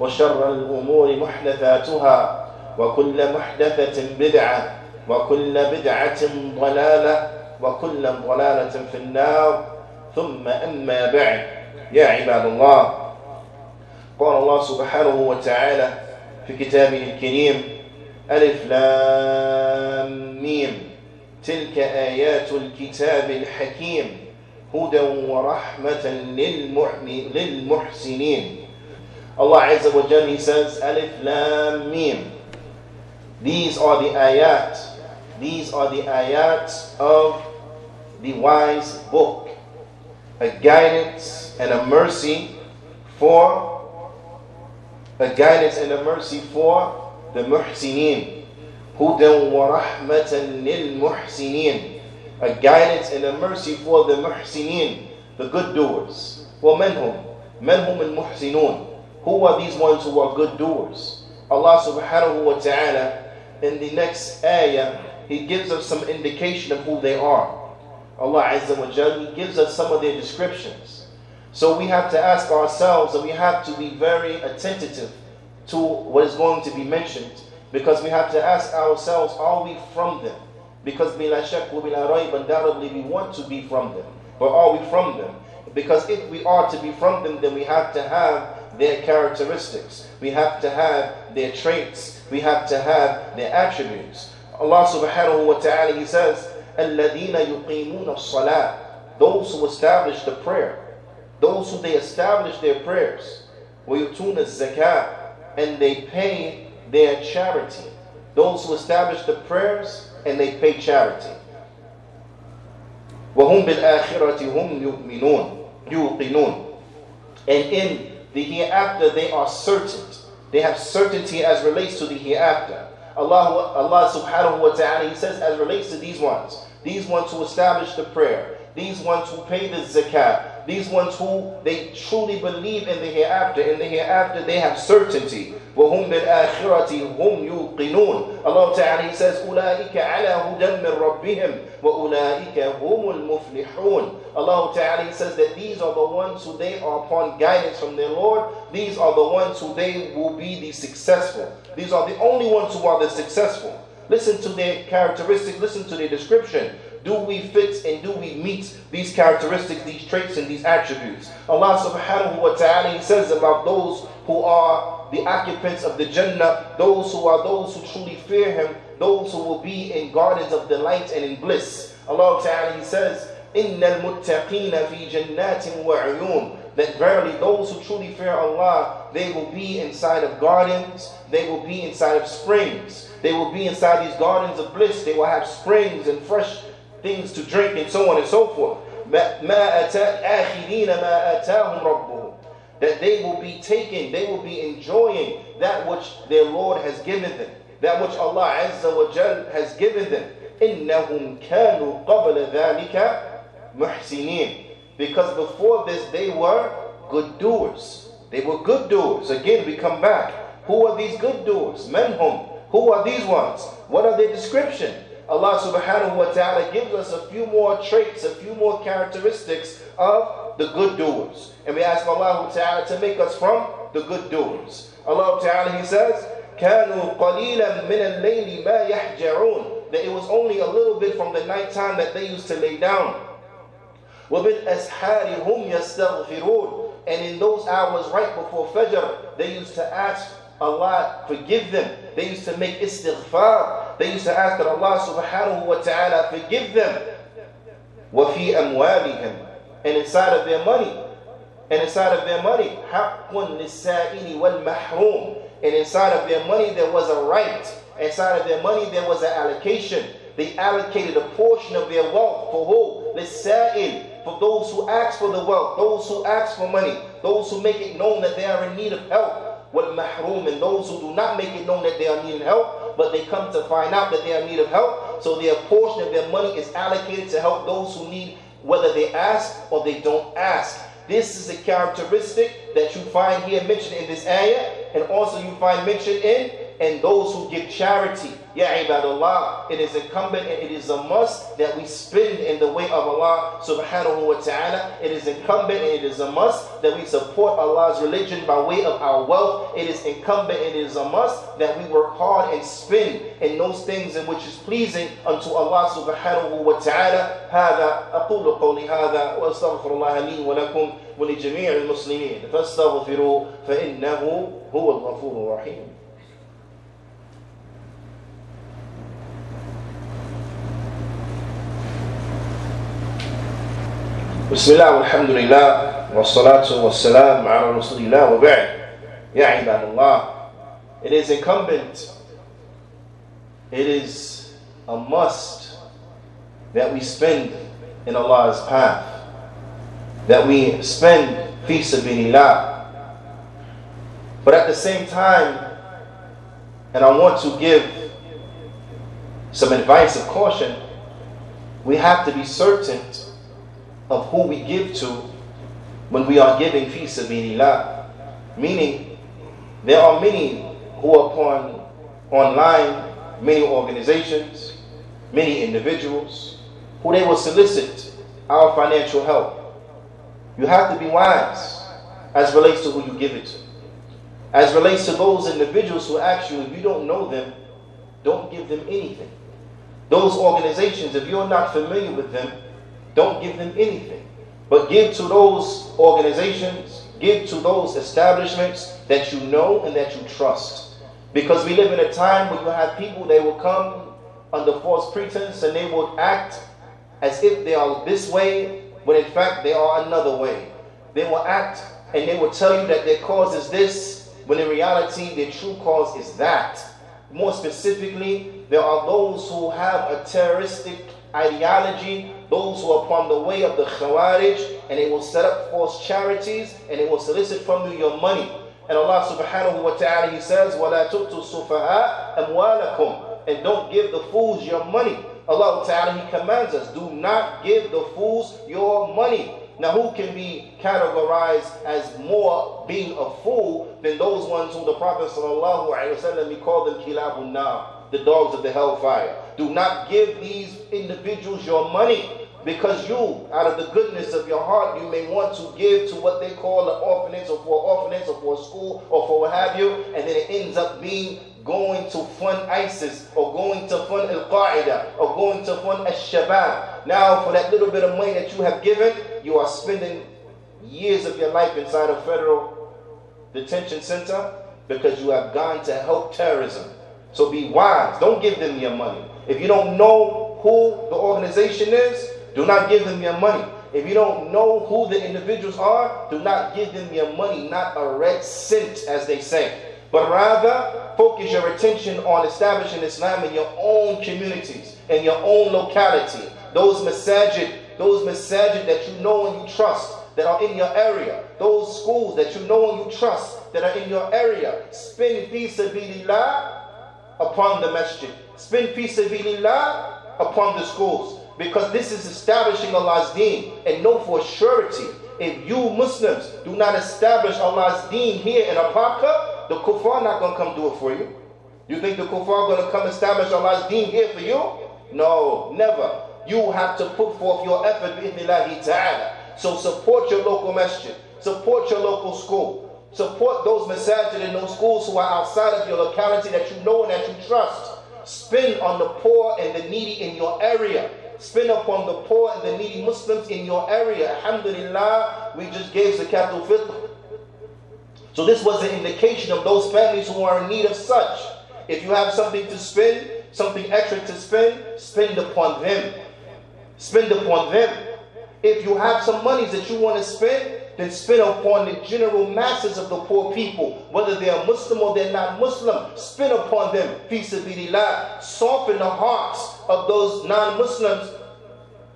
وشر الأمور محدثاتها وكل محدثة بدعة وكل بدعة ضلالة وكل ضلالة في النار. ثم أما بعد يا عباد الله قال الله سبحانه وتعالى في كتابه الكريم ألف لام ميم. تلك آيات الكتاب الحكيم هدى ورحمة للمحسنين. Allah Azza wa Jal, He says, Alif Lam Mim. These are the ayat. These are the ayat of the wise book. A guidance and a mercy for a guidance and a mercy for the muhsinin. Hudan wa rahmatan lil muhsinin. A guidance and a mercy for the muhsinin, the good doers. ومنهم منهم المحسنون who are these ones who are good doers? Allah subhanahu wa ta'ala in the next ayah, He gives us some indication of who they are. Allah Azza wa Jal, He gives us some of their descriptions. So we have to ask ourselves and we have to be very attentive to what is going to be mentioned because we have to ask ourselves, are we from them? Because bila shak wa bila raib, undoubtedly we want to be from them. But are we from them? Because if we are to be from them, then we have to have their characteristics. We have to have their traits. We have to have their attributes. Allah subhanahu wa ta'ala, He says, الَّذِينَ يُقِيمُونَ الصَّلَاةِ Those who establish the prayer. Those who they establish their prayers. وَيُتُونَ الزَّكَاةِ And they pay their charity. Those who establish the prayers and they pay charity. وَهُمْ بِالْآخِرَةِ هُمْ يُؤْمِنُونَ يُوقِنُونَ And in the hereafter they are certain. They have certainty as relates to the hereafter. Allah, Allah subhanahu wa ta'ala, He says, as relates to these ones, these ones who establish the prayer, these ones who pay the zakat, these ones who they truly believe in the hereafter. In the hereafter, they have certainty. وهم بالآخرة هم يوقنون Allah Ta'ala He says أولئك على هدى من ربهم وأولئك هم المفلحون Allah Ta'ala He says that these are the ones who they are upon guidance from their Lord these are the ones who they will be the successful these are the only ones who are the successful listen to their characteristics listen to their description do we fit and do we meet these characteristics, these traits, and these attributes? Allah subhanahu wa ta'ala He says about those who are the occupants of the Jannah, those who are those who truly fear Him, those who will be in gardens of delight and in bliss. Allah ta'ala He says, إِنَّ الْمُتَّقِينَ فِي جَنَّاتٍ وَعُيُونٍ That verily those who truly fear Allah, they will be inside of gardens, they will be inside of springs, they will be inside these gardens of bliss, they will have springs and fresh things to drink and so on and so forth. That they will be taking, they will be enjoying that which their Lord has given them, that which Allah Azza wa Jal has given them. إِنَّهُمْ كَانُوا قَبْلَ ذَلِكَ مُحْسِنِينَ Because before this they were good doers. They were good doers. Again, we come back. Who are these good doers? Menhum. Who are these ones? What are their description? Allah subhanahu wa ta'ala gives us a few more traits, a few more characteristics of the good doers. And we ask Allah ta'ala to make us from the good doers. Allah ta'ala, He says, كانوا قليلا من الليل ما يحجعون that it was only a little bit from the night time that they used to lay down وبالأسحار هم يستغفرون and in those hours right before Fajr they used to ask Allah forgive them they used to make istighfar they used to ask that Allah subhanahu wa ta'ala forgive them وفي أموالهم and inside of their money and inside of their money حق للسائل والمحروم and inside of their money there was a right. Inside of their money there was an allocation. They allocated a portion of their wealth for who? Lisa'il. For those who ask for the wealth, those who ask for money, those who make it known that they are in need of help. What mahroom and those who do not make it known that they are needing help, but they come to find out that they are in need of help. So their portion of their money is allocated to help those who need, whether they ask or they don't ask. This is a characteristic that you find here mentioned in this ayah and also you find mentioned in and those who give charity. Ya ibadullah, it is incumbent and it is a must that we spend in the way of Allah subhanahu wa ta'ala. It is incumbent and it is a must that we support Allah's religion by way of our wealth. It is incumbent and it is a must that we work hard and spend in those things in which is pleasing unto Allah subhanahu wa ta'ala. هذا أقول قولي هذا وأستغفر الله لي ولكم ولجميع المسلمين فاستغفروا فإنه هو الغفور الرحيم بسم الله والحمد لله والصلاة والسلام على رسول الله وبعد يا عباد الله It is incumbent It is a must that we spend in Allah's path that we spend fi sabilillah but at the same time and I want to give some advice of caution we have to be certain of who we give to when we are giving fi sabilillah. Meaning, there are many who are upon online, many organizations, many individuals who they will solicit our financial help. You have to be wise as relates to who you give it to. As relates to those individuals who you, if you don't know them, don't give them anything. Those organizations, if you're not familiar with them, don't give them anything. But give to those organizations, give to those establishments that you know and that you trust. Because we live in a time where you have people, they will come under false pretense and they will act as if they are this way, when in fact they are another way. They will act and they will tell you that their cause is this, when in reality their true cause is that. More specifically, there are those who have a terroristic ideology, those who are upon the way of the Khawarij, and they will set up false charities and they will solicit from you your money. And Allah subhanahu wa ta'ala, He says, وَلَا تُؤْتُوا السُّفَهَاءَ أَمْوَالَكُمْ And don't give the fools your money. Allah ta'ala, He commands us, do not give the fools your money. Now, who can be categorized as more being a fool than those ones who the Prophet sallallahu alaihi wasallam he called them kilabun the dogs of the hellfire. Do not give these individuals your money because you, out of the goodness of your heart, you may want to give to what they call an orphanage or for orphanage or for a school or for what have you, and then it ends up being going to fund ISIS or going to fund Al Qaeda or going to fund Al Shabab. Now, for that little bit of money that you have given, you are spending years of your life inside a federal detention center because you have gone to help terrorism. So be wise. Don't give them your money. If you don't know who the organization is, do not give them your money. If you don't know who the individuals are, do not give them your money, not a red cent, as they say. But rather, focus your attention on establishing Islam in your own communities, in your own locality. Those masajid, those masajid that you know and you trust, that are in your area. Those schools that you know and you trust, that are in your area. Spend fi sabilillah upon the masjid. Spend fi sabilillah upon the schools. Because this is establishing Allah's deen. And know for surety, if you Muslims do not establish Allah's deen here in Apaka, The kuffar not going to come do it for you. You think the kuffar going to come establish Allah's deen here for you? No, never. You have to put forth your effort bi'ithnillahi ta'ala. So support your local masjid. Support your local school. Support those masajid and those schools who are outside of your locality that you know and that you trust. Spend on the poor and the needy in your area. Spend upon the poor and the needy Muslims in your area. Alhamdulillah, we just gave zakat al-fitr. So this was an indication of those families who are in need of such. If you have something to spend, something extra to spend, spend upon them. Spend upon them. If you have some monies that you want to spend, then spend upon the general masses of the poor people, whether they are Muslim or they're not Muslim. Spend upon them, fi sabilillah. Soften the hearts of those non-Muslims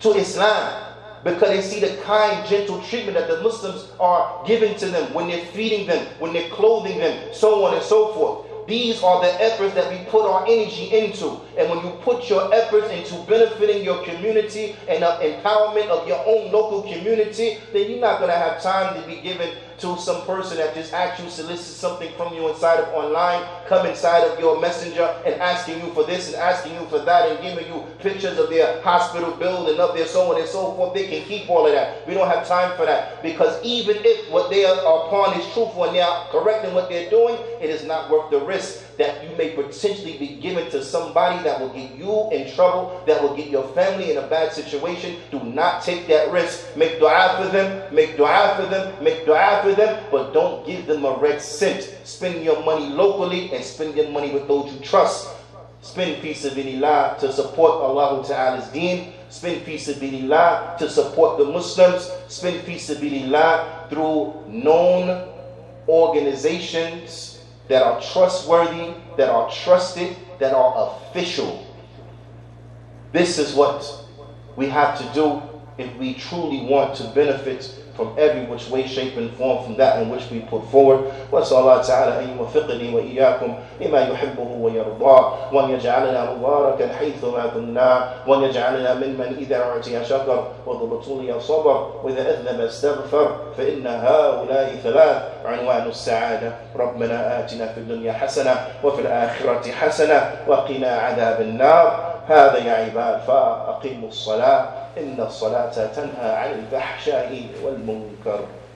to Islam because they see the kind, gentle treatment that the Muslims are giving to them when they're feeding them, when they're clothing them, so on and so forth. These are the efforts that we put our energy into. And when you put your efforts into benefiting your community and uh, empowerment of your own local community, then you're not going to have time to be given to some person that just actually solicits something from you inside of online, come inside of your messenger and asking you for this and asking you for that and giving you pictures of their hospital bill and of their so on and so forth. They can keep all of that. We don't have time for that because even if what they are upon is truthful and they are correct in what they're doing, it is not worth the risk that you may potentially be given to somebody that will get you in trouble, that will get your family in a bad situation. Do not take that risk. Make dua for them, make dua for them, make dua for them, but don't give them a red cent. Spend your money locally and spend your money with those you trust. Spend fi sabilillah to support Allah Ta'ala's deen. Spend fi sabilillah to support the Muslims. Spend fi sabilillah through known organizations that are trustworthy, that are trusted, that are official. This is what we have to do if we truly want to benefit from every which way, shape, and form from that in which we put forward. وأسأل الله تعالى أن يوفقني وإياكم لما يحبه ويرضاه وأن يجعلنا مباركا حيثما كنا. وأن يجعلنا ممن إذا أعطي شكر وذو بطولي صبر. وإذا أذنب استغفر فإن هؤلاء ثلاث. عنوان السعادة. ربنا آتنا في الدنيا حسنة وفي الآخرة حسنة وقنا عذاب النار. هذا يا عباد فأقيموا الصلاة. إن الصلاة تنهى عن الفحشاء والمنكر.